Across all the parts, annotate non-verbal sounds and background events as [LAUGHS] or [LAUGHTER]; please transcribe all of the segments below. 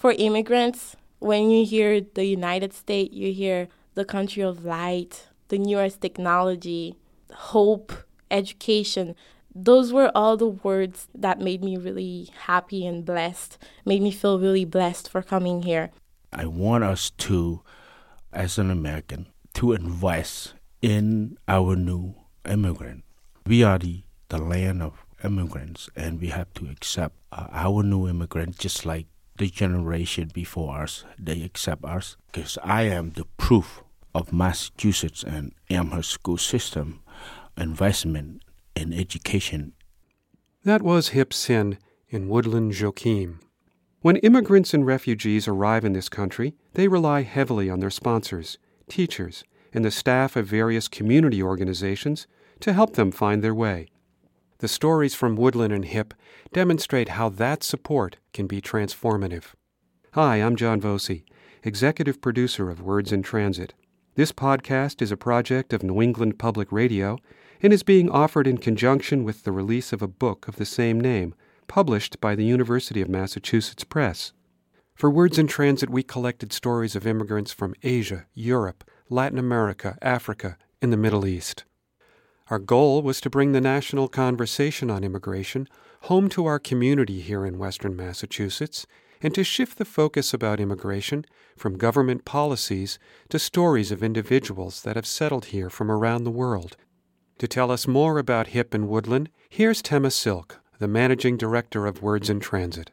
For immigrants, when you hear the United States, you hear the country of light, the newest technology, hope, education. Those were all the words that made me really happy and blessed, made me feel really blessed for coming here. I want us to, as an American, to invest in our new immigrant. We are the, the land of immigrants, and we have to accept uh, our new immigrant just like the generation before us. They accept us because I am the proof of Massachusetts and Amherst school system investment in education. That was Heap Sin in Woodlyn Joachim. When immigrants and refugees arrive in this country, they rely heavily on their sponsors, teachers, and the staff of various community organizations to help them find their way. The stories from Woodlyn and Heap demonstrate how that support can be transformative. Hi, I'm John Voci, executive producer of Words in Transit. This podcast is a project of New England Public Radio and is being offered in conjunction with the release of a book of the same name published by the University of Massachusetts Press. For Words in Transit, we collected stories of immigrants from Asia, Europe, Latin America, Africa, and the Middle East. Our goal was to bring the national conversation on immigration home to our community here in Western Massachusetts and to shift the focus about immigration from government policies to stories of individuals that have settled here from around the world. To tell us more about Heap and Woodlyn, here's Tema Silk, the managing director of Words in Transit.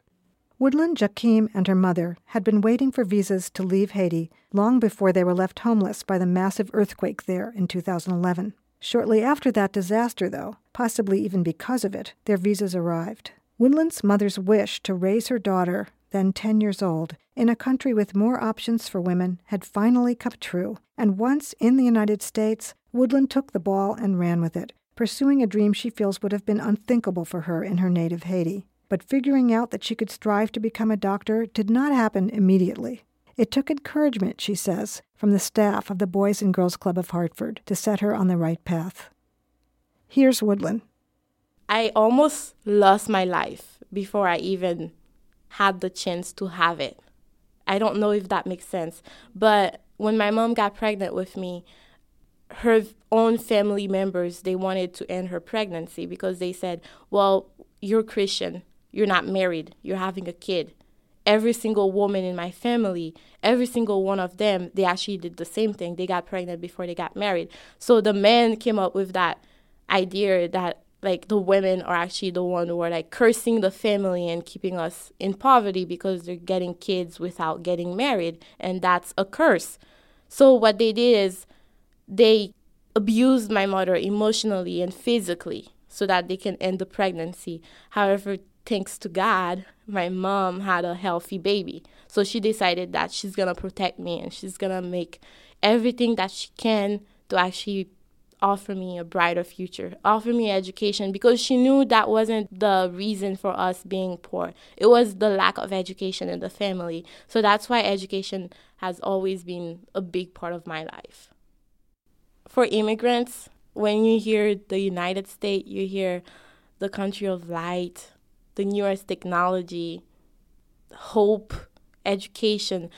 Woodlyn Joachim and her mother had been waiting for visas to leave Haiti long before they were left homeless by the massive earthquake there in 2011. Shortly after that disaster, though, possibly even because of it, their visas arrived. Woodlyn's mother's wish to raise her daughter, then 10 years old, in a country with more options for women had finally come true, and once in the United States, Woodlyn took the ball and ran with it, pursuing a dream she feels would have been unthinkable for her in her native Haiti. But figuring out that she could strive to become a doctor did not happen immediately. It took encouragement, she says, from the staff of the Boys and Girls Club of Hartford to set her on the right path. Here's Woodlyn. I almost lost my life before I even had the chance to have it. I don't know if that makes sense, but when my mom got pregnant with me, her own family members they wanted to end her pregnancy because they said, "Well, you're Christian. You're not married. You're having a kid." Every single woman in my family, every single one of them, they actually did the same thing. They got pregnant before they got married. So the men came up with that idea that like the women are actually the one who are like cursing the family and keeping us in poverty because they're getting kids without getting married and that's a curse. So what they did is they abused my mother emotionally and physically so that they can end the pregnancy. However, thanks to God, my mom had a healthy baby. So she decided that she's going to protect me and she's going to make everything that she can to actually offer me a brighter future, offer me education because she knew that wasn't the reason for us being poor. It was the lack of education in the family. So that's why education has always been a big part of my life for immigrants, when you hear the United States, you hear the country of light, the newest technology, hope, education.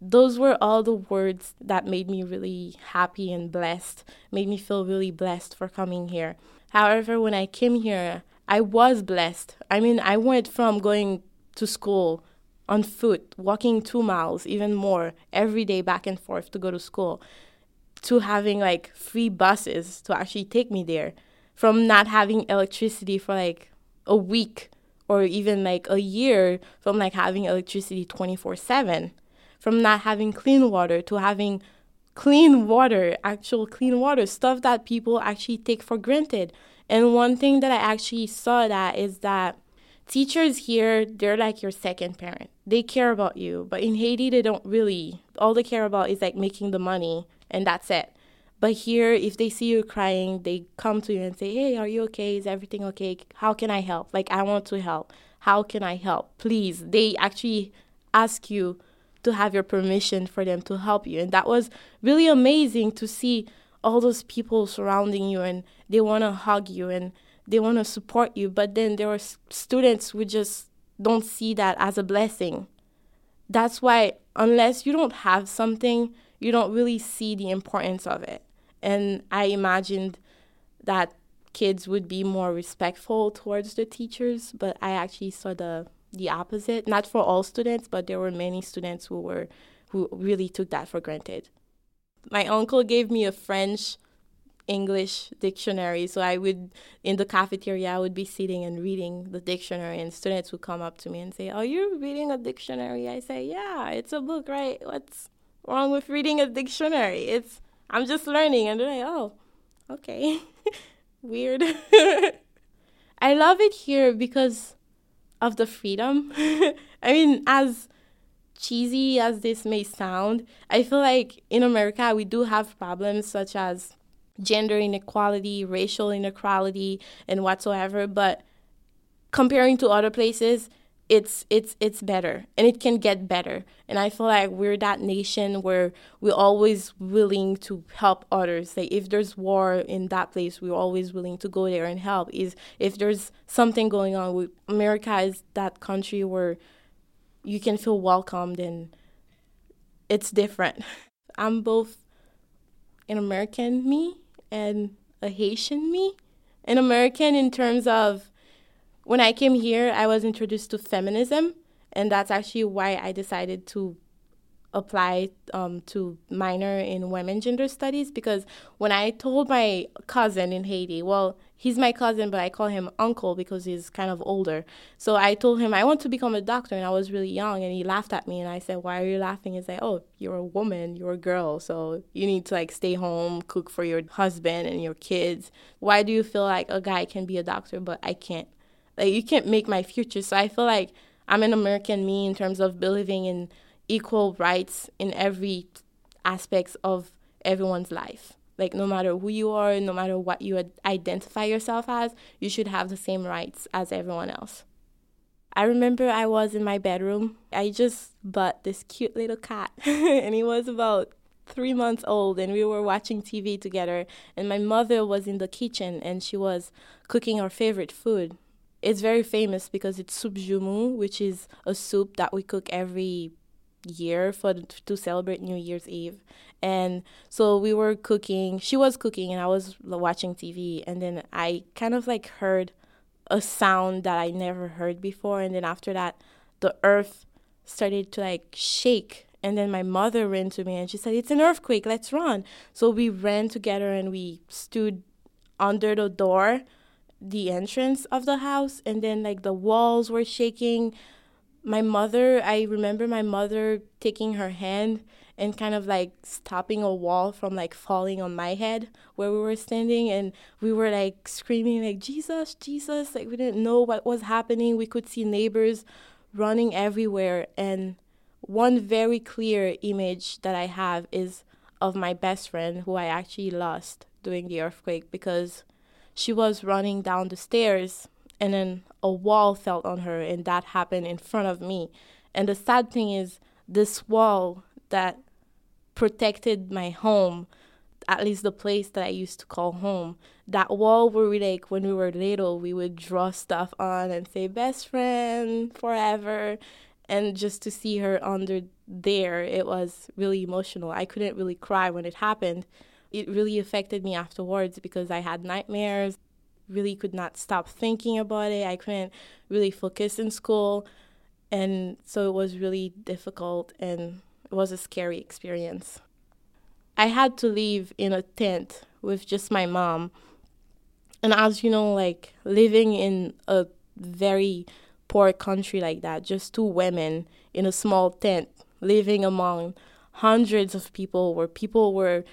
Those were all the words that made me really happy and blessed, made me feel really blessed for coming here. However, when I came here, I was blessed. I mean, I went from going to school on foot, walking two miles, even more, every day back and forth to go to school to having like free buses to actually take me there from not having electricity for like a week or even like a year from like having electricity 24/7 from not having clean water to having clean water actual clean water stuff that people actually take for granted. And one thing that I actually saw that is that teachers here they're like your second parent. They care about you but in haiti they don't really. All they care about is like making the money and that's it. But here, if they see you crying, they come to you and say, Hey, are you okay? Is everything okay? How can I help? Like, I want to help. How can I help? Please. They actually ask you to have your permission for them to help you. And that was really amazing to see all those people surrounding you and they want to hug you and they want to support you. But then there are students who just don't see that as a blessing. that's why unless you don't have something, you don't really see the importance of it. And I imagined that kids would be more respectful towards the teachers, but I actually saw the the opposite. Not for all students, but there were many students who were who really took that for granted. My uncle gave me a French English dictionary. So I would, in the cafeteria, I would be sitting and reading the dictionary, and students would come up to me and say, Are you reading a dictionary? I say, Yeah, it's a book, right? What's wrong with reading a dictionary? It's, I'm just learning. And they're like, Oh, okay. [LAUGHS] Weird. [LAUGHS] I love it here because of the freedom. [LAUGHS] I mean, as cheesy as this may sound, I feel like in America we do have problems such as gender inequality, racial inequality, and whatsoever. But comparing to other places, it's it's it's better and it can get better. And i feel like we're that nation where we're always willing to help others. Like if there's war in that place we're always willing to go there and help. Is if there's something going on with america is that country where you can feel welcomed and it's different. [LAUGHS] I'm both an american me and a Haitian me. An American in terms of when I came here, I was introduced to feminism, and that's actually why I decided to apply um, to minor in women gender studies because when I told my cousin in Haiti, well, he's my cousin, but I call him uncle because he's kind of older. So I told him I want to become a doctor, and I was really young, and he laughed at me, and I said, "Why are you laughing?" He's like, "Oh, you're a woman, you're a girl, so you need to like stay home, cook for your husband and your kids. Why do you feel like a guy can be a doctor, but I can't? Like you can't make my future." So I feel like I'm an American me in terms of believing in equal rights in every aspects of everyone's life. Like, no matter who you are, no matter what you identify yourself as, you should have the same rights as everyone else. I remember I was in my bedroom. I just bought this cute little cat, [LAUGHS] and he was about three months old, and we were watching TV together. And my mother was in the kitchen, and she was cooking our favorite food. It's very famous because it's soup joumou, which is a soup that we cook every year for to celebrate New Year's Eve. And so we were cooking. She was cooking and I was watching TV and then I kind of like heard a sound that I never heard before and then after that the earth started to like shake and then my mother ran to me and she said it's an earthquake let's run so we ran together and we stood under the door the entrance of the house and then like the walls were shaking my mother, I remember my mother taking her hand and kind of like stopping a wall from like falling on my head where we were standing and we were like screaming like Jesus, Jesus, like we didn't know what was happening. We could see neighbors running everywhere and one very clear image that I have is of my best friend who I actually lost during the earthquake because she was running down the stairs and then a wall fell on her and that happened in front of me and the sad thing is this wall that protected my home at least the place that I used to call home. That wall where we like when we were little, we would draw stuff on and say best friend forever. And just to see her under there, it was really emotional. I couldn't really cry when it happened. It really affected me afterwards because I had nightmares really could not stop thinking about it. I couldn't really focus in school. And so it was really difficult and it was a scary experience. I had to live in a tent with just my mom. And as you know, like living in a very poor country like that, just two women in a small tent, living among hundreds of people where people were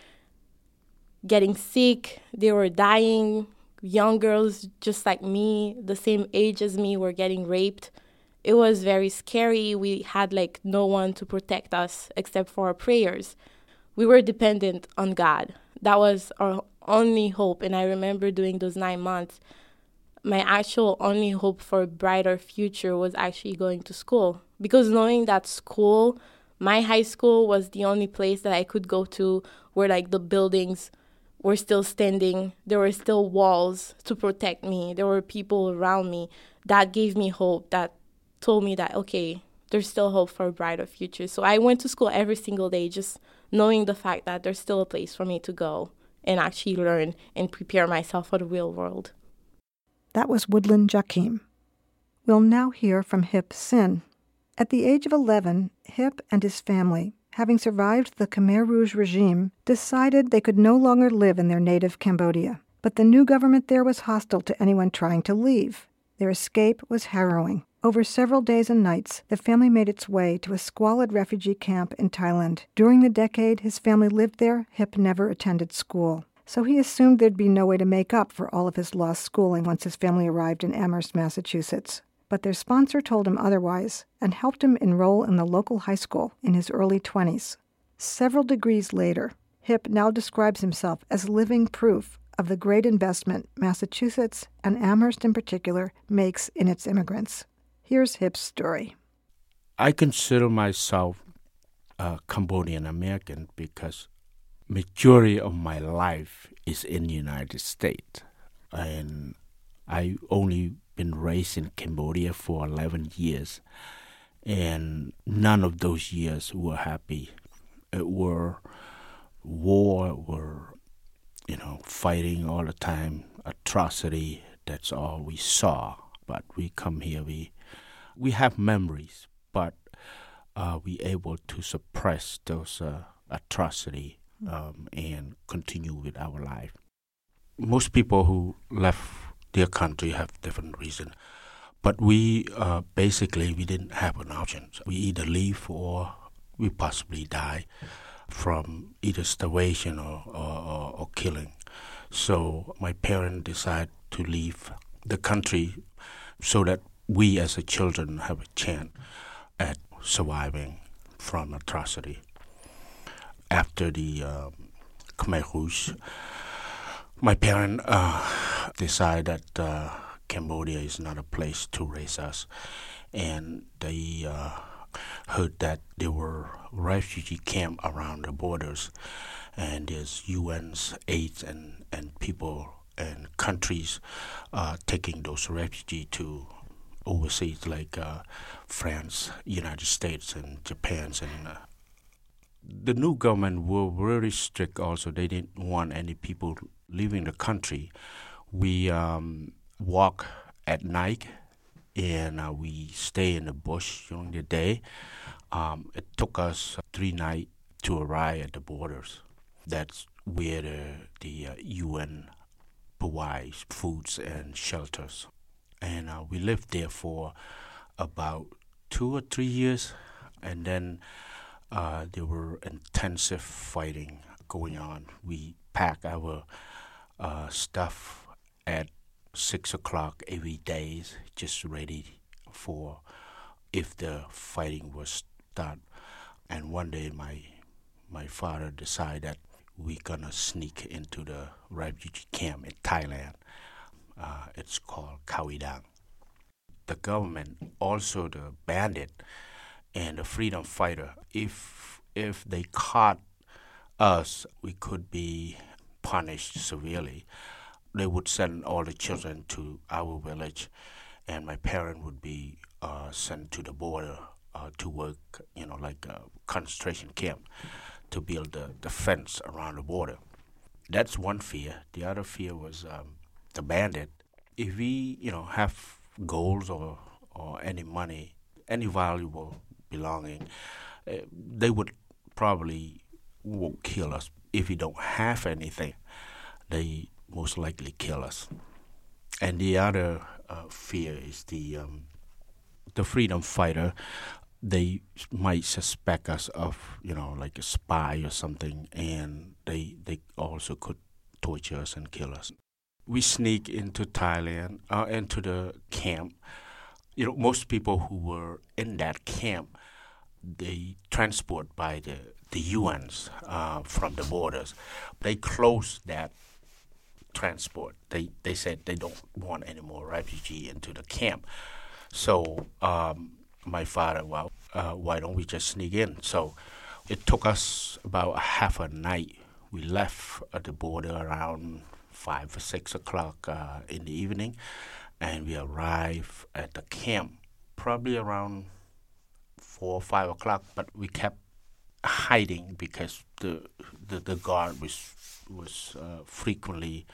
getting sick, they were dying, young girls just like me, the same age as me, were getting raped. It was very scary. We had like no one to protect us except for our prayers. We were dependent on God. That was our only hope. And I remember during those nine months, my actual only hope for a brighter future was actually going to school. Because knowing that school, my high school was the only place that I could go to where like the buildings were still standing. There were still walls to protect me. There were people around me. That gave me hope. That told me that, okay, there's still hope for a brighter future. So I went to school every single day, just knowing the fact that there's still a place for me to go and actually learn and prepare myself for the real world. That was Woodlyn Joachim. We'll now hear from Heap Sin. At the age of 11, Heap and his family, having survived the Khmer Rouge regime, decided they could no longer live in their native Cambodia. But the new government there was hostile to anyone trying to leave. Their escape was harrowing. Over several days and nights, the family made its way to a squalid refugee camp in Thailand. During the decade his family lived there, Heap never attended school. So he assumed there'd be no way to make up for all of his lost schooling once his family arrived in Amherst, Massachusetts. But their sponsor told him otherwise and helped him enroll in the local high school in his early 20s. Several degrees later, Heap now describes himself as living proof of the great investment Massachusetts, and Amherst in particular, makes in its immigrants. Here's Heap's story. I consider myself a Cambodian American because majority of my life is in the United States, and I only been raised in Cambodia for 11 years, and none of those years were happy. It were war, were you know fighting all the time, atrocity. That's all we saw. But we come here, we we have memories, but uh, we able to suppress those uh, atrocity um, and continue with our life. Most people who left their country have different reasons, but we uh, basically we didn't have an option. We either leave or we possibly die from either starvation or, or, or killing. So my parents decided to leave the country so that we as a children have a chance at surviving from atrocity. After the um, Khmer Rouge, my parents uh, decided that uh, Cambodia is not a place to raise us, and they uh, heard that there were refugee camp around the borders, and there's UN's aids and, and people and countries uh, taking those refugees to overseas like uh, France, United States, and Japan. And uh, the new government were very strict. Also, they didn't want any people leaving the country. We um, walk at night and uh, we stay in the bush during the day. Um, it took us three nights to arrive at the borders. That's where the, the uh, UN provides foods and shelters and uh, we lived there for about two or three years, and then uh, there were intensive fighting going on. We packed our uh, stuff at six o'clock every day, just ready for if the fighting was start. And one day, my my father decided that we're gonna sneak into the refugee camp in Thailand uh, it's called Khao-I-Dang. The government, also the bandit and a freedom fighter, if if they caught us, we could be punished severely. They would send all the children to our village, and my parent would be uh, sent to the border uh, to work, you know, like a concentration camp, to build the, the fence around the border. That's one fear. The other fear was um, the bandit, if we, you know, have goals or or any money, any valuable belonging, uh, they would probably won't kill us. If we don't have anything, they most likely kill us. And the other uh, fear is the um, the freedom fighter. They might suspect us of, you know, like a spy or something, and they they also could torture us and kill us we sneak into Thailand, uh, into the camp. You know, most people who were in that camp, they transport by the the UNs uh, from the borders. They closed that transport. They they said they don't want any more refugee into the camp. So um, my father, well, uh, why don't we just sneak in? So it took us about half a night. We left at the border around five or six o'clock uh, in the evening, and we arrive at the camp probably around four or five o'clock, but we kept hiding because the the, the guard was was uh, frequently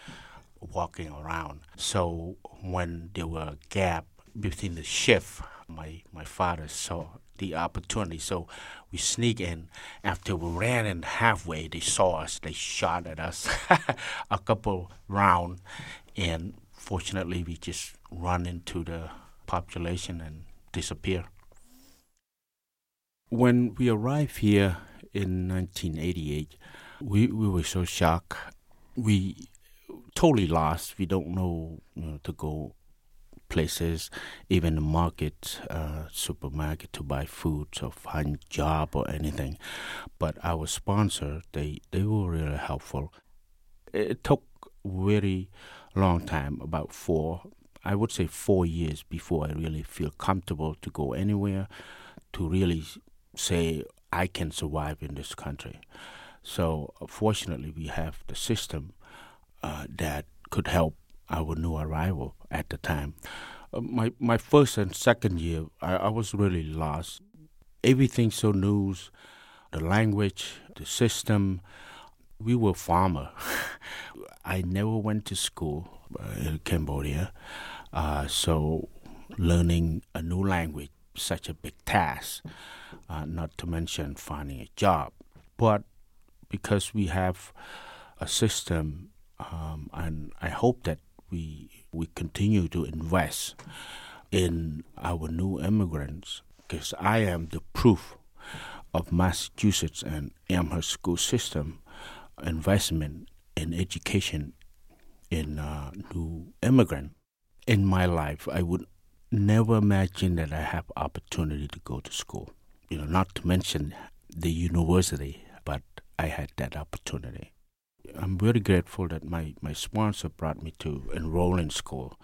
walking around. So when there were a gap between the shift, my my father saw the opportunity. So we sneak in. After we ran in halfway, they saw us. They shot at us [LAUGHS] a couple round, and fortunately, we just run into the population and disappear. When we arrived here in 1988, we, we were so shocked. We totally lost. We don't know, you know to go places, even the market, uh, supermarket to buy food or find job or anything. But our sponsor, they, they were really helpful. It took very long time, about four, I would say four years before I really feel comfortable to go anywhere, to really say I can survive in this country. So fortunately, we have the system uh, that could help our new arrival at the time. Uh, my my first and second year, I, I was really lost. Everything so new, the language, the system. We were farmer. [LAUGHS] I never went to school uh, in Cambodia, uh, so learning a new language such a big task. Uh, not to mention finding a job, but because we have a system, um, and I hope that we we continue to invest in our new immigrants because I am the proof of Massachusetts and Amherst school system investment in education in uh, new immigrant. In my life, I would never imagine that I have opportunity to go to school. You know, not to mention the university, but I had that opportunity. I'm very grateful that my, my sponsor brought me to enroll in school.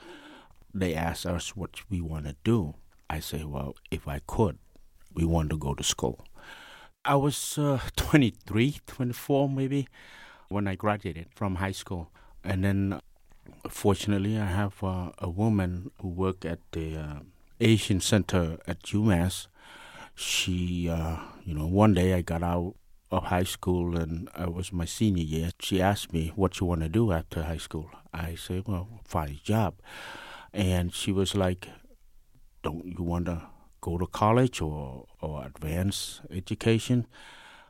They asked us what we want to do. I say, well, if I could, we want to go to school. I was uh, [LAUGHS] 23, 24 maybe when I graduated from high school. And then, fortunately, I have uh, a woman who worked at the uh, Asian Center at UMass. She, uh, you know, one day I got out of high school and it was my senior year. She asked me, What you want to do after high school? I said, Well, find a job. And she was like, Don't you want to go to college or, or advanced education?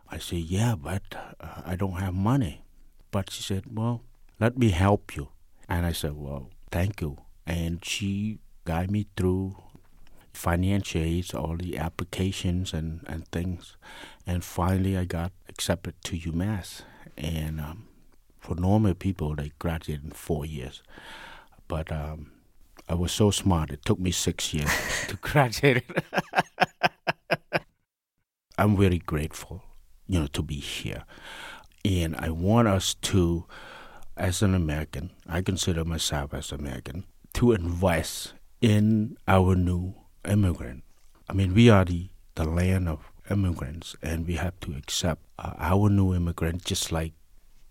I said, Yeah, but uh, I don't have money. But she said, Well, let me help you. And I said, Well, thank you. And she guided me through financial aids, all the applications and, and things. And finally, I got accepted to UMass. And um, for normal people, they graduate in four years. But um, I was so smart, it took me six years to [LAUGHS] graduate. [LAUGHS] I'm very grateful, you know, to be here. And I want us to, as an American, I consider myself as American, to invest in our new immigrant. I mean, we are the, the land of immigrants, and we have to accept uh, our new immigrant just like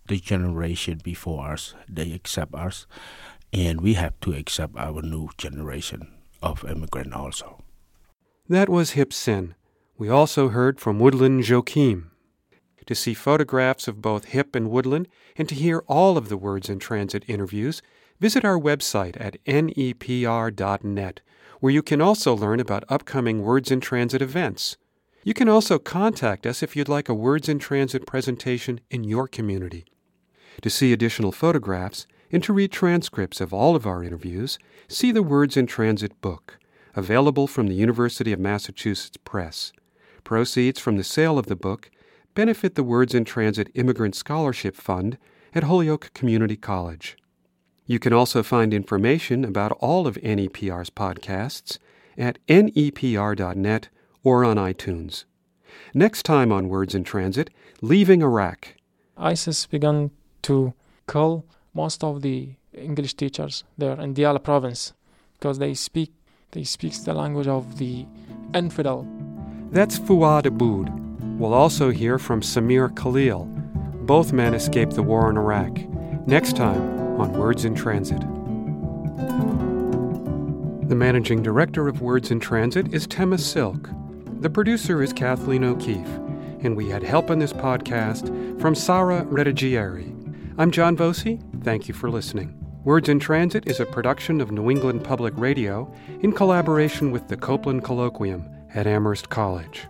the generation before us. They accept us, and we have to accept our new generation of immigrant also. That was Heap Sin. We also heard from Woodlyn Joachim. To see photographs of both Heap and Woodlyn, and to hear all of the Words in Transit interviews, visit our website at nepr.net where you can also learn about upcoming Words in Transit events. You can also contact us if you'd like a Words in Transit presentation in your community. To see additional photographs and to read transcripts of all of our interviews, see the Words in Transit book, available from the University of Massachusetts Press. Proceeds from the sale of the book benefit the Words in Transit Immigrant Scholarship Fund at Holyoke Community College. You can also find information about all of NEPR's podcasts at nepr.net or on iTunes. Next time on Words in Transit, leaving Iraq. ISIS began to kill most of the English teachers there in Diyala province because they speak they speak the language of the infidel. That's Fuad Aboud. We'll also hear from Samir Khalil. Both men escaped the war in Iraq. Next time on Words in Transit. The managing director of Words in Transit is Tema Silk. The producer is Kathleen O'Keefe, and we had help in this podcast from Sara Redigieri. I'm John Voci. Thank you for listening. Words in Transit is a production of New England Public Radio in collaboration with the Copeland Colloquium at Amherst College.